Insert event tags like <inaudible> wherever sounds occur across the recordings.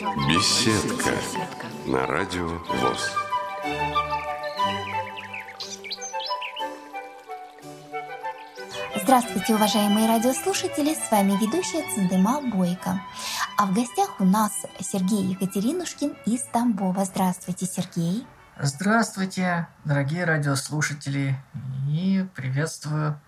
Беседка на радио ВОЗ. Здравствуйте, уважаемые радиослушатели! С вами ведущая Цендема Бойко. А в гостях у нас Сергей Екатеринушкин из Тамбова. Здравствуйте, Сергей! Здравствуйте, дорогие радиослушатели! И приветствую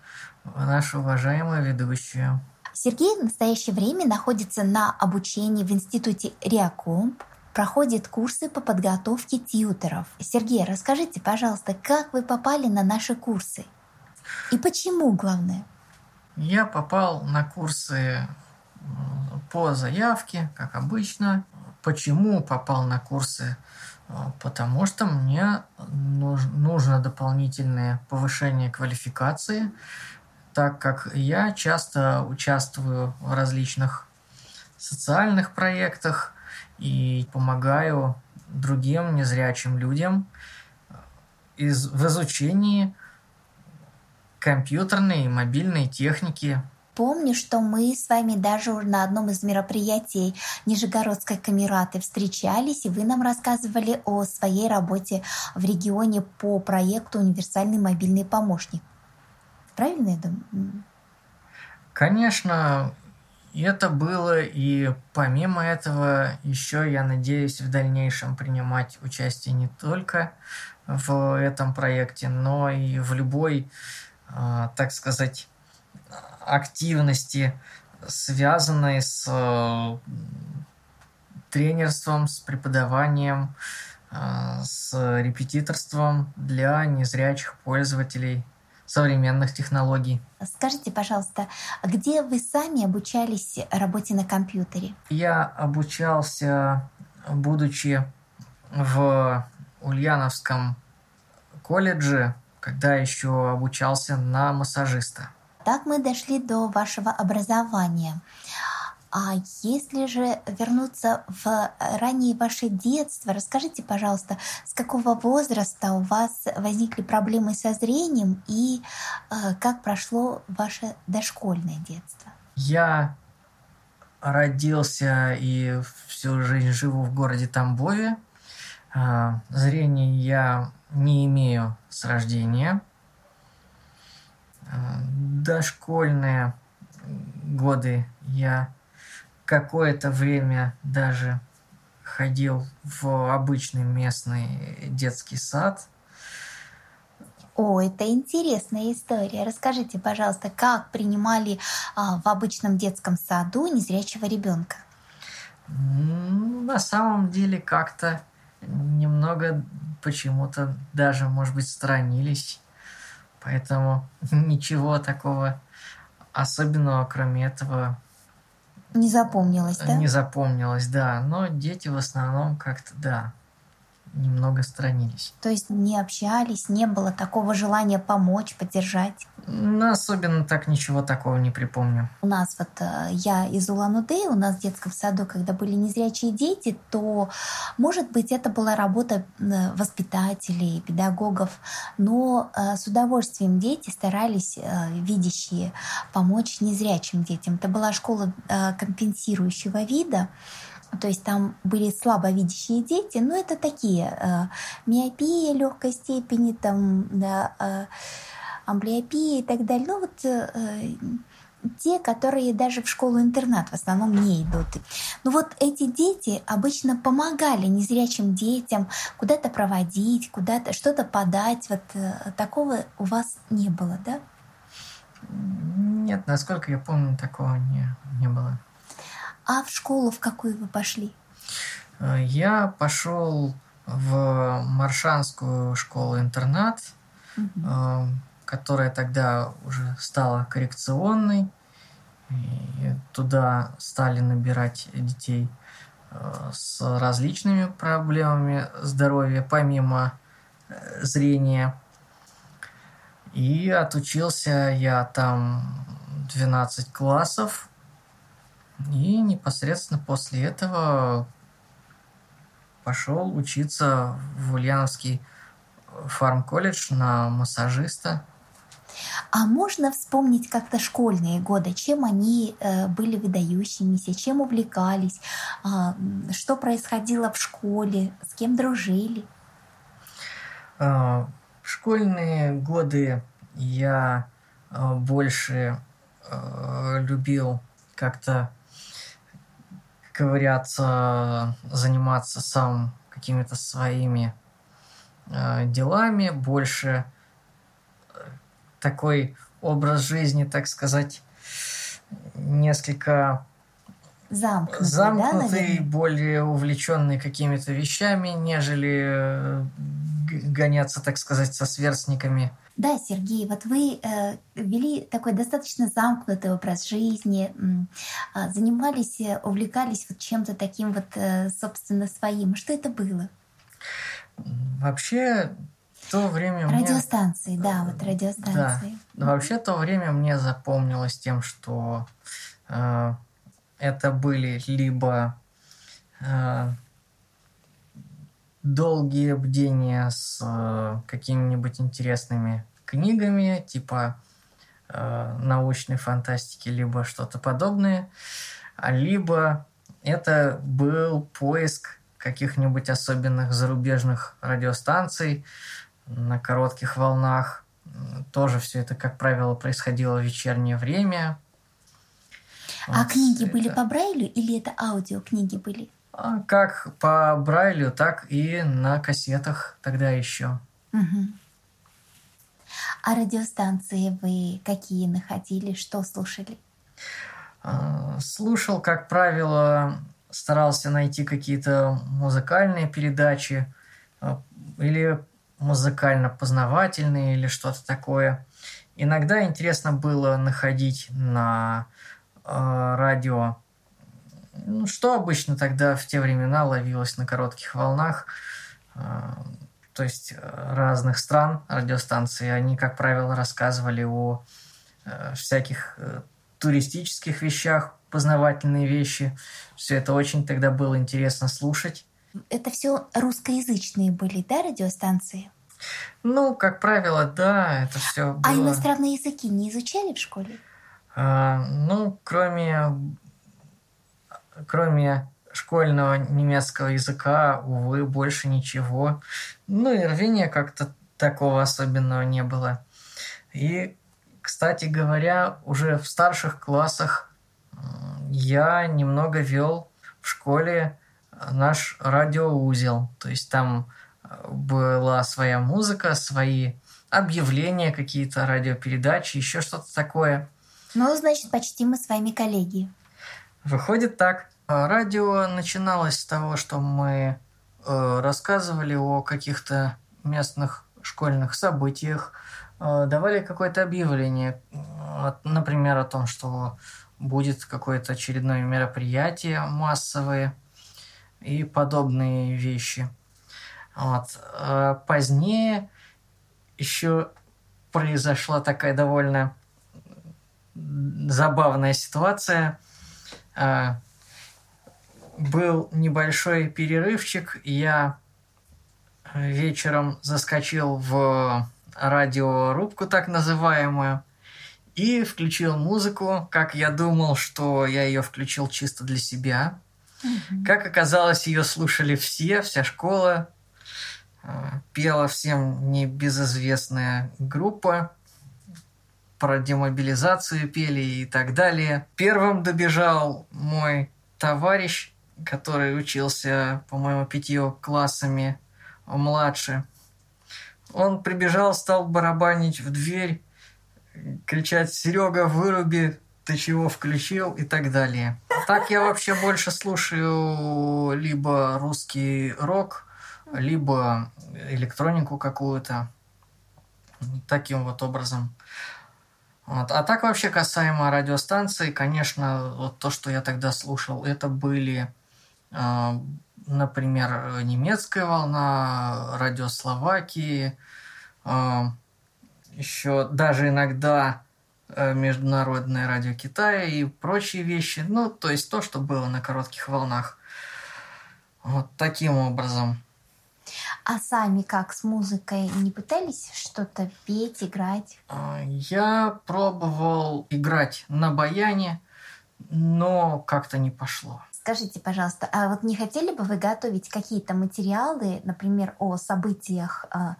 нашу уважаемую ведущую. Сергей в настоящее время находится на обучении в институте Реакомп, проходит курсы по подготовке тьютеров. Сергей, расскажите, пожалуйста, как вы попали на наши курсы? И почему, главное? Я попал на курсы по заявке, как обычно. Почему попал на курсы? Потому что мне нужно дополнительное повышение квалификации так как я часто участвую в различных социальных проектах и помогаю другим незрячим людям из, в изучении компьютерной и мобильной техники. Помню, что мы с вами даже на одном из мероприятий Нижегородской камераты встречались, и вы нам рассказывали о своей работе в регионе по проекту «Универсальный мобильный помощник». Правильно я думаю? Конечно, это было, и помимо этого еще я надеюсь в дальнейшем принимать участие не только в этом проекте, но и в любой, а, так сказать, активности, связанной с э, тренерством, с преподаванием, а, с репетиторством для незрячих пользователей современных технологий. Скажите, пожалуйста, где вы сами обучались работе на компьютере? Я обучался, будучи в Ульяновском колледже, когда еще обучался на массажиста. Так мы дошли до вашего образования. А если же вернуться в раннее ваше детство, расскажите, пожалуйста, с какого возраста у вас возникли проблемы со зрением и э, как прошло ваше дошкольное детство? Я родился и всю жизнь живу в городе Тамбове. Э, зрение я не имею с рождения. Э, дошкольные годы я какое-то время даже ходил в обычный местный детский сад. О, это интересная история. Расскажите, пожалуйста, как принимали а, в обычном детском саду незрячего ребенка? На самом деле как-то немного почему-то даже, может быть, сторонились. Поэтому <laughs> ничего такого особенного, кроме этого, не запомнилось, да? Не запомнилось, да. Но дети в основном как-то, да, немного странились. То есть не общались, не было такого желания помочь, поддержать? Ну, особенно так ничего такого не припомню. У нас вот э, я из Улан-Удэ, у нас в детском саду, когда были незрячие дети, то, может быть, это была работа э, воспитателей, педагогов, но э, с удовольствием дети старались, видящие, помочь незрячим детям. Это была школа компенсирующего вида, то есть там были слабовидящие дети, но это такие э, миопия легкой степени, там да, э, амблиопия и так далее. Ну вот э, те, которые даже в школу-интернат в основном не идут. Но вот эти дети обычно помогали незрячим детям куда-то проводить, куда-то что-то подать. Вот э, такого у вас не было, да? Нет, насколько я помню, такого не, не было. А в школу в какую вы пошли? Э, я пошел в Маршанскую школу-интернат, угу. которая тогда уже стала коррекционной. И туда стали набирать детей э, с различными проблемами здоровья, помимо зрения. И отучился я там 12 классов. И непосредственно после этого пошел учиться в Ульяновский фарм-колледж на массажиста. А можно вспомнить как-то школьные годы, чем они э, были выдающимися, чем увлекались, э, что происходило в школе, с кем дружили? Э, в школьные годы я э, больше э, любил как-то ковыряться, заниматься сам какими-то своими э, делами, больше такой образ жизни, так сказать, несколько замкнутый, замкнутый да, более увлеченный какими-то вещами, нежели э, гоняться, так сказать, со сверстниками. Да, Сергей, вот вы э, вели такой достаточно замкнутый образ жизни, э, занимались, увлекались вот чем-то таким вот, э, собственно, своим. Что это было? Вообще, то время радиостанции, мне... да, вот радиостанции. Да. Вообще то время мне запомнилось тем, что э, это были либо э, долгие бдения с э, какими-нибудь интересными книгами, типа э, научной фантастики, либо что-то подобное, а либо это был поиск каких-нибудь особенных зарубежных радиостанций, на коротких волнах. Тоже все это, как правило, происходило в вечернее время. А вот книги это... были по Брайлю или это аудиокниги были? А как по Брайлю, так и на кассетах тогда еще. Угу. А радиостанции вы какие находили, что слушали? А, слушал, как правило, старался найти какие-то музыкальные передачи а, или музыкально-познавательные или что-то такое. Иногда интересно было находить на э, радио, ну, что обычно тогда в те времена ловилось на коротких волнах, э, то есть э, разных стран радиостанции. Они, как правило, рассказывали о э, всяких э, туристических вещах, познавательные вещи. Все это очень тогда было интересно слушать. Это все русскоязычные были, да, радиостанции? Ну, как правило, да, это все а было... А иностранные языки не изучали в школе? А, ну, кроме, кроме школьного немецкого языка, увы, больше ничего. Ну и рвения как-то такого особенного не было. И, кстати говоря, уже в старших классах я немного вел в школе наш радиоузел. То есть там была своя музыка, свои объявления, какие-то радиопередачи, еще что-то такое. Ну, значит, почти мы с вами коллеги. Выходит так. Радио начиналось с того, что мы э, рассказывали о каких-то местных школьных событиях, э, давали какое-то объявление, например, о том, что будет какое-то очередное мероприятие массовое и подобные вещи – вот. А позднее еще произошла такая довольно забавная ситуация. А, был небольшой перерывчик, я вечером заскочил в радиорубку так называемую и включил музыку, как я думал, что я ее включил чисто для себя. Угу. Как оказалось, ее слушали все, вся школа, пела всем небезызвестная группа, про демобилизацию пели и так далее. Первым добежал мой товарищ, который учился, по-моему, пятью классами младше. Он прибежал, стал барабанить в дверь, кричать «Серега, выруби, ты чего включил?» и так далее. Так я вообще больше слушаю либо русский рок, либо электронику какую-то таким вот образом. Вот. А так вообще касаемо радиостанции, конечно, вот то, что я тогда слушал, это были, э, например, немецкая волна, радио Словакии, э, еще даже иногда э, международное радио Китая и прочие вещи. Ну, то есть то, что было на коротких волнах. Вот таким образом. А сами как с музыкой не пытались что-то петь, играть? А, я пробовал играть на баяне, но как-то не пошло. Скажите, пожалуйста, а вот не хотели бы вы готовить какие-то материалы, например, о событиях а,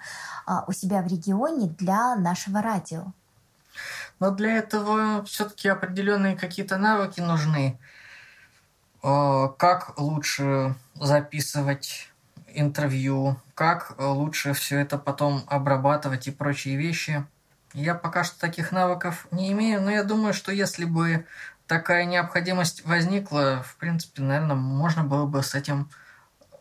а, у себя в регионе для нашего радио? Но для этого все-таки определенные какие-то навыки нужны. Как лучше записывать интервью, как лучше все это потом обрабатывать и прочие вещи. Я пока что таких навыков не имею, но я думаю, что если бы такая необходимость возникла, в принципе, наверное, можно было бы с этим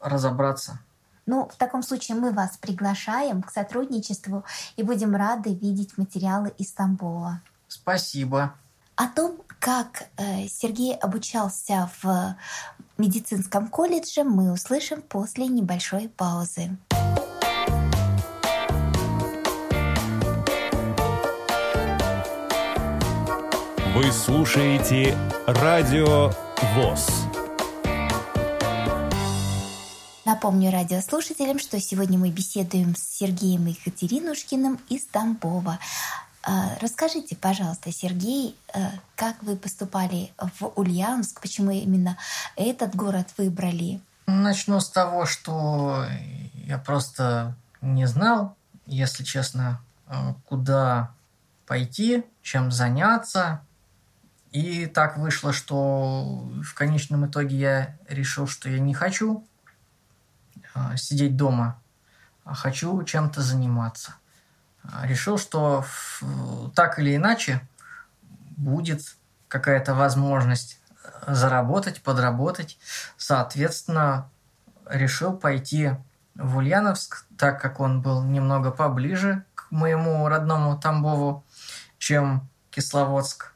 разобраться. Ну, в таком случае мы вас приглашаем к сотрудничеству и будем рады видеть материалы из Тамбова. Спасибо. О том, как э, Сергей обучался в медицинском колледже, мы услышим после небольшой паузы. Вы слушаете Радио ВОЗ. Напомню радиослушателям, что сегодня мы беседуем с Сергеем Екатеринушкиным из Тамбова. А, расскажите, пожалуйста, Сергей, э, как вы поступали в Ульяновск, почему именно этот город выбрали? Начну с того, что я просто не знал, если честно, э, куда пойти, чем заняться. И так вышло, что в конечном итоге я решил, что я не хочу а, сидеть дома, а хочу чем-то заниматься. А, решил, что так или иначе будет какая-то возможность заработать, подработать. Соответственно, решил пойти в Ульяновск, так как он был немного поближе к моему родному Тамбову, чем Кисловодск.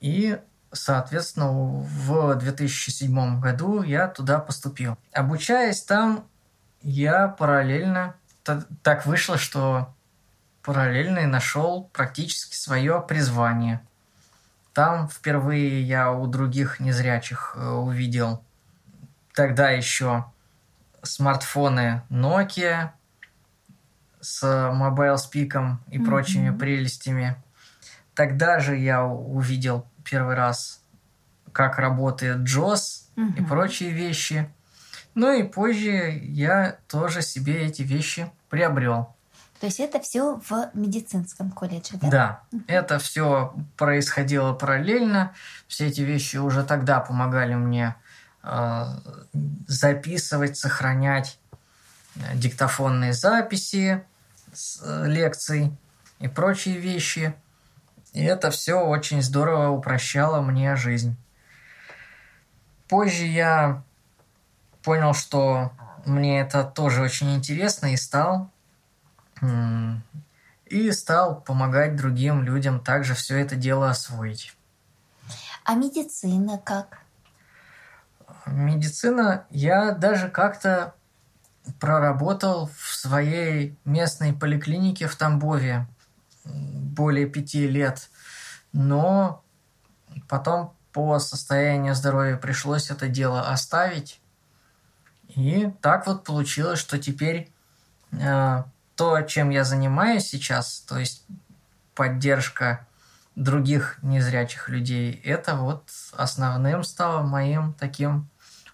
И, соответственно, в 2007 году я туда поступил. Обучаясь там, я параллельно... Так вышло, что параллельно и нашел практически свое призвание. Там впервые я у других незрячих э, увидел тогда еще смартфоны Nokia с Mobile Speak и mm-hmm. прочими прелестями. Тогда же я увидел первый раз, как работает JOS угу. и прочие вещи. Ну и позже я тоже себе эти вещи приобрел. То есть это все в медицинском колледже, да? Да, угу. это все происходило параллельно. Все эти вещи уже тогда помогали мне э, записывать, сохранять э, диктофонные записи с, э, лекций и прочие вещи. И это все очень здорово упрощало мне жизнь. Позже я понял, что мне это тоже очень интересно и стал и стал помогать другим людям также все это дело освоить. А медицина как? Медицина я даже как-то проработал в своей местной поликлинике в Тамбове более пяти лет. Но потом по состоянию здоровья пришлось это дело оставить. И так вот получилось, что теперь э, то, чем я занимаюсь сейчас, то есть поддержка других незрячих людей, это вот основным стало моим таким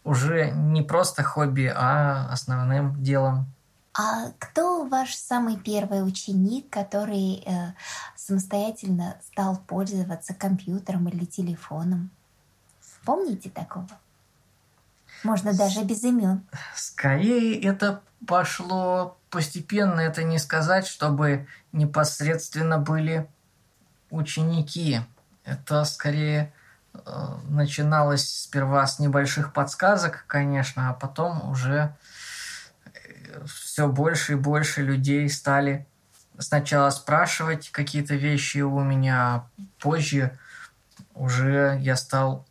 уже не просто хобби, а основным делом а кто ваш самый первый ученик, который э, самостоятельно стал пользоваться компьютером или телефоном? Помните такого? Можно даже без имен. Скорее это пошло постепенно, это не сказать, чтобы непосредственно были ученики. Это скорее э, начиналось сперва с небольших подсказок, конечно, а потом уже все больше и больше людей стали сначала спрашивать какие-то вещи у меня, а позже уже я стал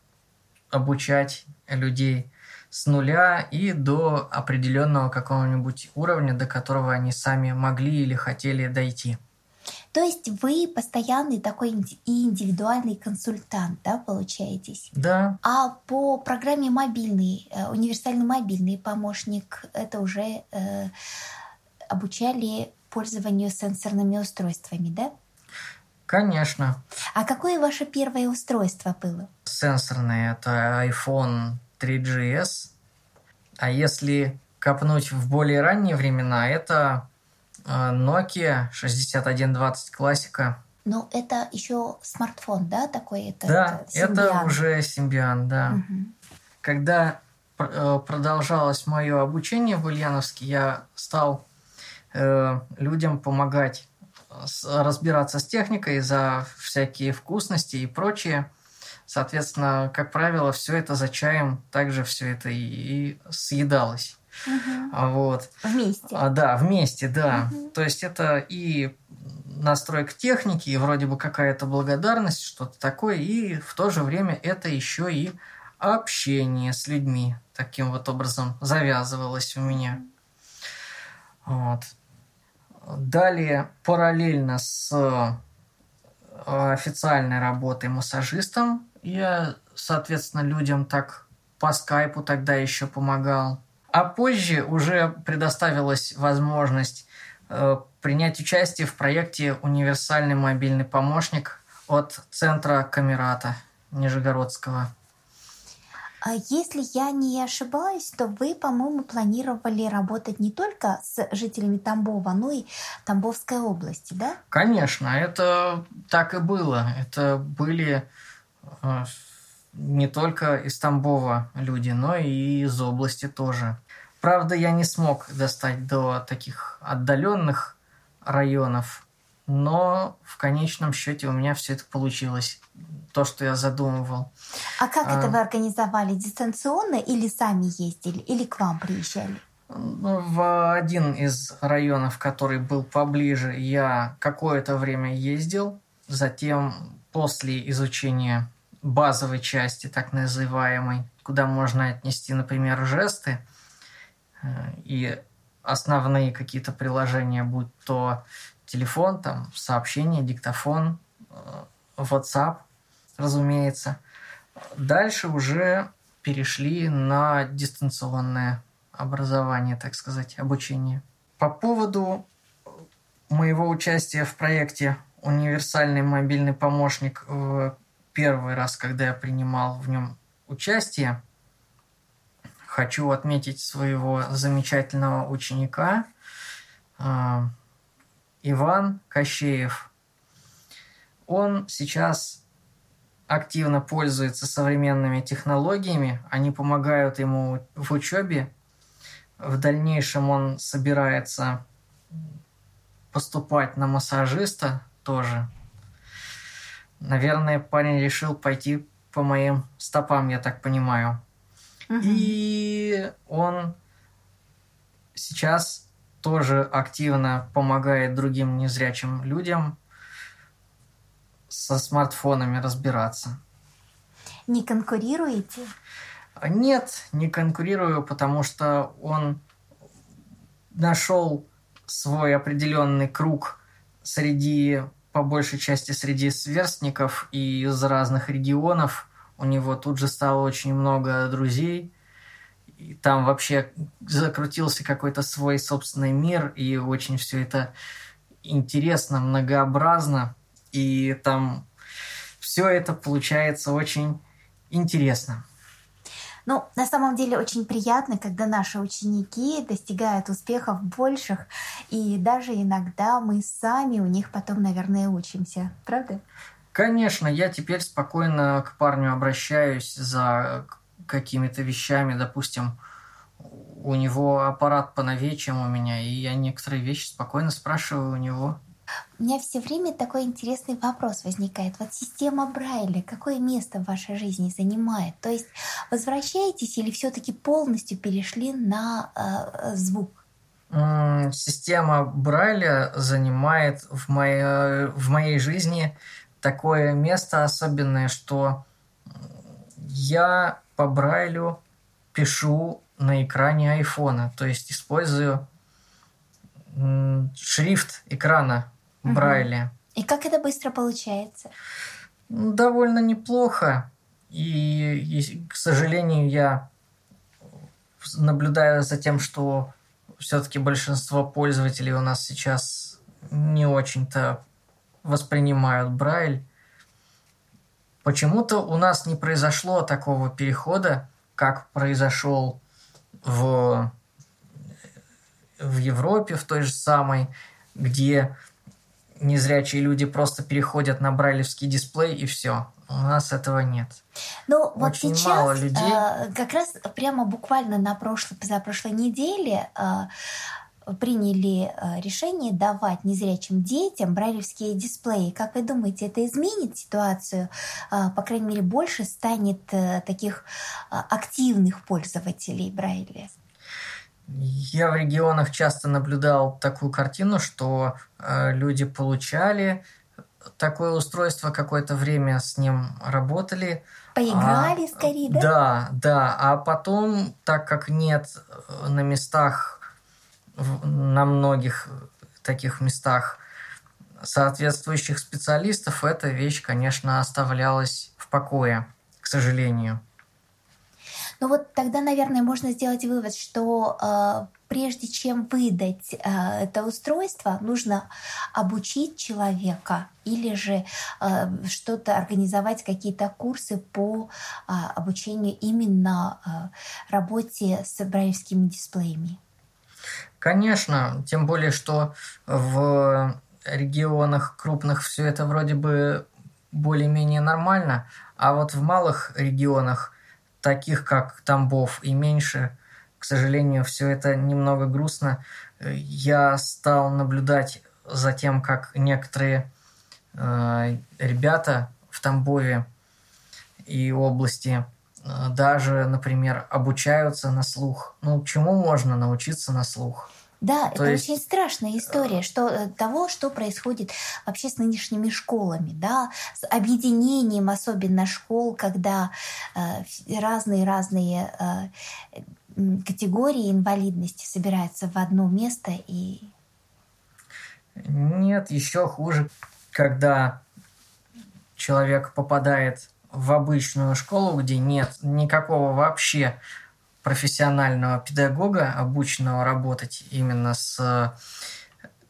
обучать людей с нуля и до определенного какого-нибудь уровня, до которого они сами могли или хотели дойти. То есть вы постоянный такой и индивидуальный консультант, да, получаетесь? Да. А по программе мобильный, э, универсальный мобильный помощник, это уже э, обучали пользованию сенсорными устройствами, да? Конечно. А какое ваше первое устройство было? Сенсорное – это iPhone 3GS. А если копнуть в более ранние времена, это э, Nokia 6120 классика. Ну, это еще смартфон, да, такой? Это, да, это, это уже Symbian, да. Угу. Когда э, продолжалось мое обучение в Ульяновске, я стал э, людям помогать разбираться с техникой за всякие вкусности и прочее. Соответственно, как правило, все это за чаем также все это и, и съедалось. Угу. Вот. Вместе. А, да, вместе, да. Угу. То есть это и настройка техники, и вроде бы какая-то благодарность, что-то такое, и в то же время это еще и общение с людьми. Таким вот образом завязывалось у меня. Вот. Далее, параллельно с официальной работой массажистом, я, соответственно, людям так по скайпу тогда еще помогал. А позже уже предоставилась возможность э, принять участие в проекте «Универсальный мобильный помощник» от Центра Камерата Нижегородского. А если я не ошибаюсь, то вы, по-моему, планировали работать не только с жителями Тамбова, но и Тамбовской области, да? Конечно, это так и было. Это были э, не только из Тамбова люди, но и из области тоже. Правда, я не смог достать до таких отдаленных районов, но в конечном счете у меня все это получилось, то, что я задумывал. А как а... это вы организовали? Дистанционно или сами ездили, или к вам приезжали? Ну, в один из районов, который был поближе, я какое-то время ездил. Затем, после изучения базовой части, так называемой, куда можно отнести, например, жесты э, и основные какие-то приложения, будь то телефон, там, сообщение, диктофон, э, WhatsApp, разумеется. Дальше уже перешли на дистанционное образование, так сказать, обучение. По поводу моего участия в проекте «Универсальный мобильный помощник» первый раз, когда я принимал в нем участие, хочу отметить своего замечательного ученика э, Иван Кощеев. Он сейчас активно пользуется современными технологиями, они помогают ему в учебе. В дальнейшем он собирается поступать на массажиста тоже. Наверное, парень решил пойти по моим стопам, я так понимаю. Угу. И он сейчас тоже активно помогает другим незрячим людям со смартфонами разбираться. Не конкурируете? Нет, не конкурирую, потому что он нашел свой определенный круг среди, по большей части, среди сверстников и из разных регионов. У него тут же стало очень много друзей – и там вообще закрутился какой-то свой собственный мир, и очень все это интересно, многообразно, и там все это получается очень интересно. Ну, на самом деле очень приятно, когда наши ученики достигают успехов больших, и даже иногда мы сами у них потом, наверное, учимся, правда? Конечно, я теперь спокойно к парню обращаюсь за какими-то вещами, допустим, у него аппарат поновее, чем у меня, и я некоторые вещи спокойно спрашиваю у него. У меня все время такой интересный вопрос возникает. Вот система Брайля, какое место в вашей жизни занимает? То есть возвращаетесь или все-таки полностью перешли на э, звук? Система Брайля занимает в моей, в моей жизни такое место особенное, что я по Брайлю пишу на экране айфона, то есть использую шрифт экрана Брайля. И как это быстро получается? Довольно неплохо. И, и к сожалению, я наблюдаю за тем, что все-таки большинство пользователей у нас сейчас не очень-то воспринимают Брайль. Почему-то у нас не произошло такого перехода, как произошел в, в Европе, в той же самой, где незрячие люди просто переходят на брайлевский дисплей и все. У нас этого нет. Ну, вот Очень сейчас мало людей. Э, как раз прямо буквально на прошлой, позапрошлой неделе э, приняли э, решение давать незрячим детям брайлевские дисплеи. Как вы думаете, это изменит ситуацию? Э, по крайней мере, больше станет э, таких э, активных пользователей Брайля? Я в регионах часто наблюдал такую картину, что э, люди получали такое устройство, какое-то время с ним работали. Поиграли а, скорее, да? Да, да. А потом, так как нет э, на местах, на многих таких местах соответствующих специалистов, эта вещь, конечно, оставлялась в покое, к сожалению. Ну вот тогда, наверное, можно сделать вывод, что э, прежде чем выдать э, это устройство, нужно обучить человека или же э, что-то организовать, какие-то курсы по э, обучению именно э, работе с брайлевскими дисплеями. Конечно, тем более, что в регионах крупных все это вроде бы более-менее нормально, а вот в малых регионах – таких, как Тамбов, и меньше. К сожалению, все это немного грустно. Я стал наблюдать за тем, как некоторые э, ребята в Тамбове и области э, даже, например, обучаются на слух. Ну, чему можно научиться на слух? Да, То это есть... очень страшная история что, э, того, что происходит вообще с нынешними школами, да, с объединением особенно школ, когда разные-разные э, э, категории инвалидности собираются в одно место и... Нет, еще хуже, когда человек попадает в обычную школу, где нет никакого вообще профессионального педагога, обученного работать именно с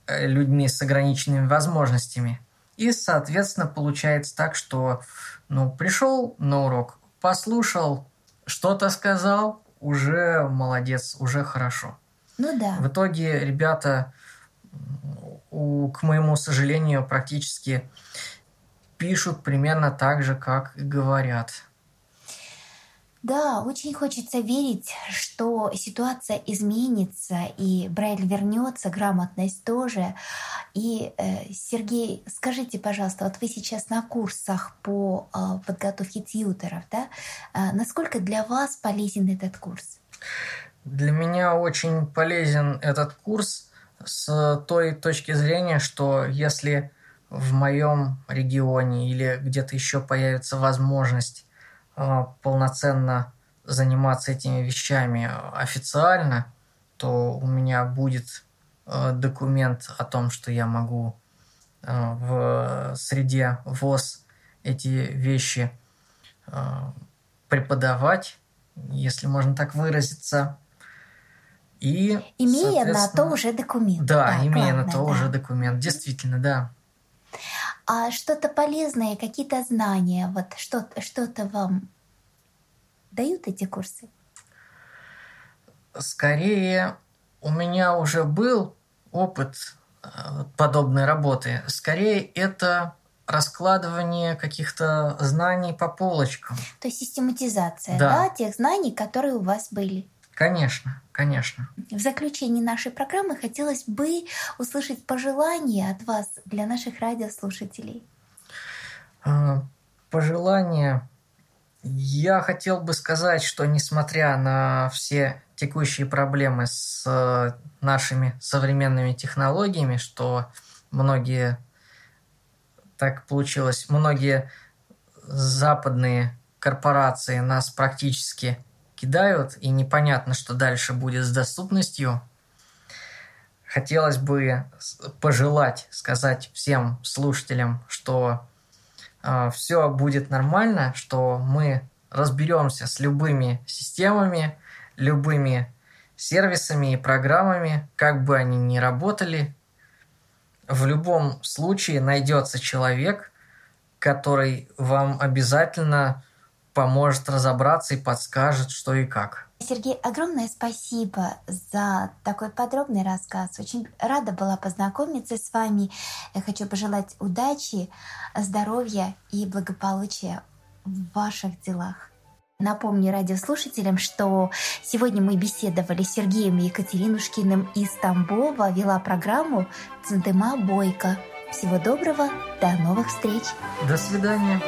э, людьми с ограниченными возможностями. И, соответственно, получается так, что ну, пришел на урок, послушал, что-то сказал, уже молодец, уже хорошо. Ну да. В итоге ребята, у, к моему сожалению, практически пишут примерно так же, как и говорят. Да, очень хочется верить, что ситуация изменится, и Брайль вернется, грамотность тоже. И, э, Сергей, скажите, пожалуйста, вот вы сейчас на курсах по э, подготовке тьютеров, да? Э, насколько для вас полезен этот курс? Для меня очень полезен этот курс с той точки зрения, что если в моем регионе или где-то еще появится возможность а, полноценно заниматься этими вещами официально, то у меня будет а, документ о том, что я могу а, в среде ВОЗ эти вещи преподавать, если можно так выразиться. И, имея на то уже документ. Да, да имея главное, на то да. уже документ. Действительно, да а что-то полезное, какие-то знания, вот что-то, что-то вам дают эти курсы? Скорее, у меня уже был опыт э, подобной работы. Скорее, это раскладывание каких-то знаний по полочкам. То есть систематизация да. Да, тех знаний, которые у вас были. Конечно, конечно. В заключении нашей программы хотелось бы услышать пожелания от вас для наших радиослушателей. А, пожелания. Я хотел бы сказать, что несмотря на все текущие проблемы с э, нашими современными технологиями, что многие, так получилось, многие западные корпорации нас практически кидают, и непонятно, что дальше будет с доступностью, хотелось бы пожелать, сказать всем слушателям, что э, все будет нормально, что мы разберемся с любыми системами, любыми сервисами и программами, как бы они ни работали. В любом случае найдется человек, который вам обязательно поможет разобраться и подскажет, что и как. Сергей, огромное спасибо за такой подробный рассказ. Очень рада была познакомиться с вами. Я хочу пожелать удачи, здоровья и благополучия в ваших делах. Напомню радиослушателям, что сегодня мы беседовали с Сергеем Екатеринушкиным из Тамбова, вела программу «Центыма Бойко». Всего доброго, до новых встреч. До свидания.